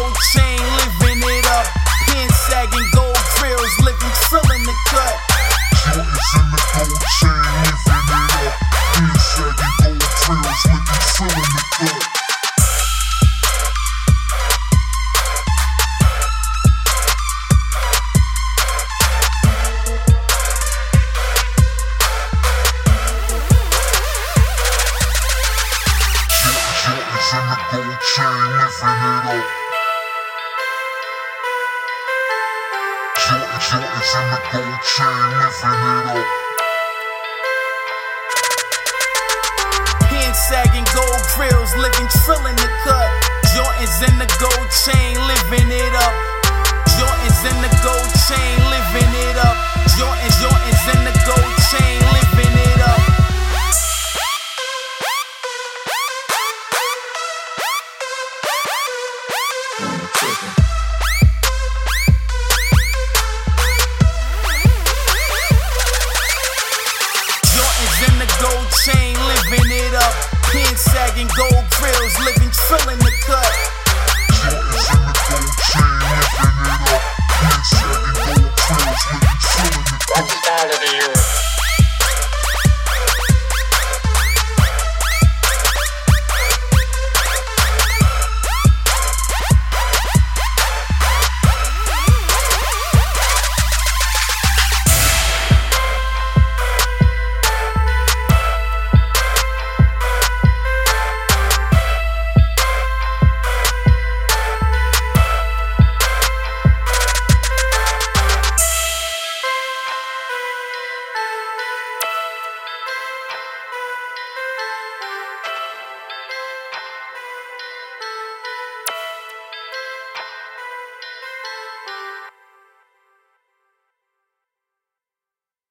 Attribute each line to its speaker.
Speaker 1: gold chain, living it up.
Speaker 2: Pin sagging gold grills, living frill the cut. Joints in the gold chain, living it up. Pin sagging gold grills, living frill the cut.
Speaker 1: in the gold chain, living it up. shortest in the
Speaker 3: gold chain, need needle.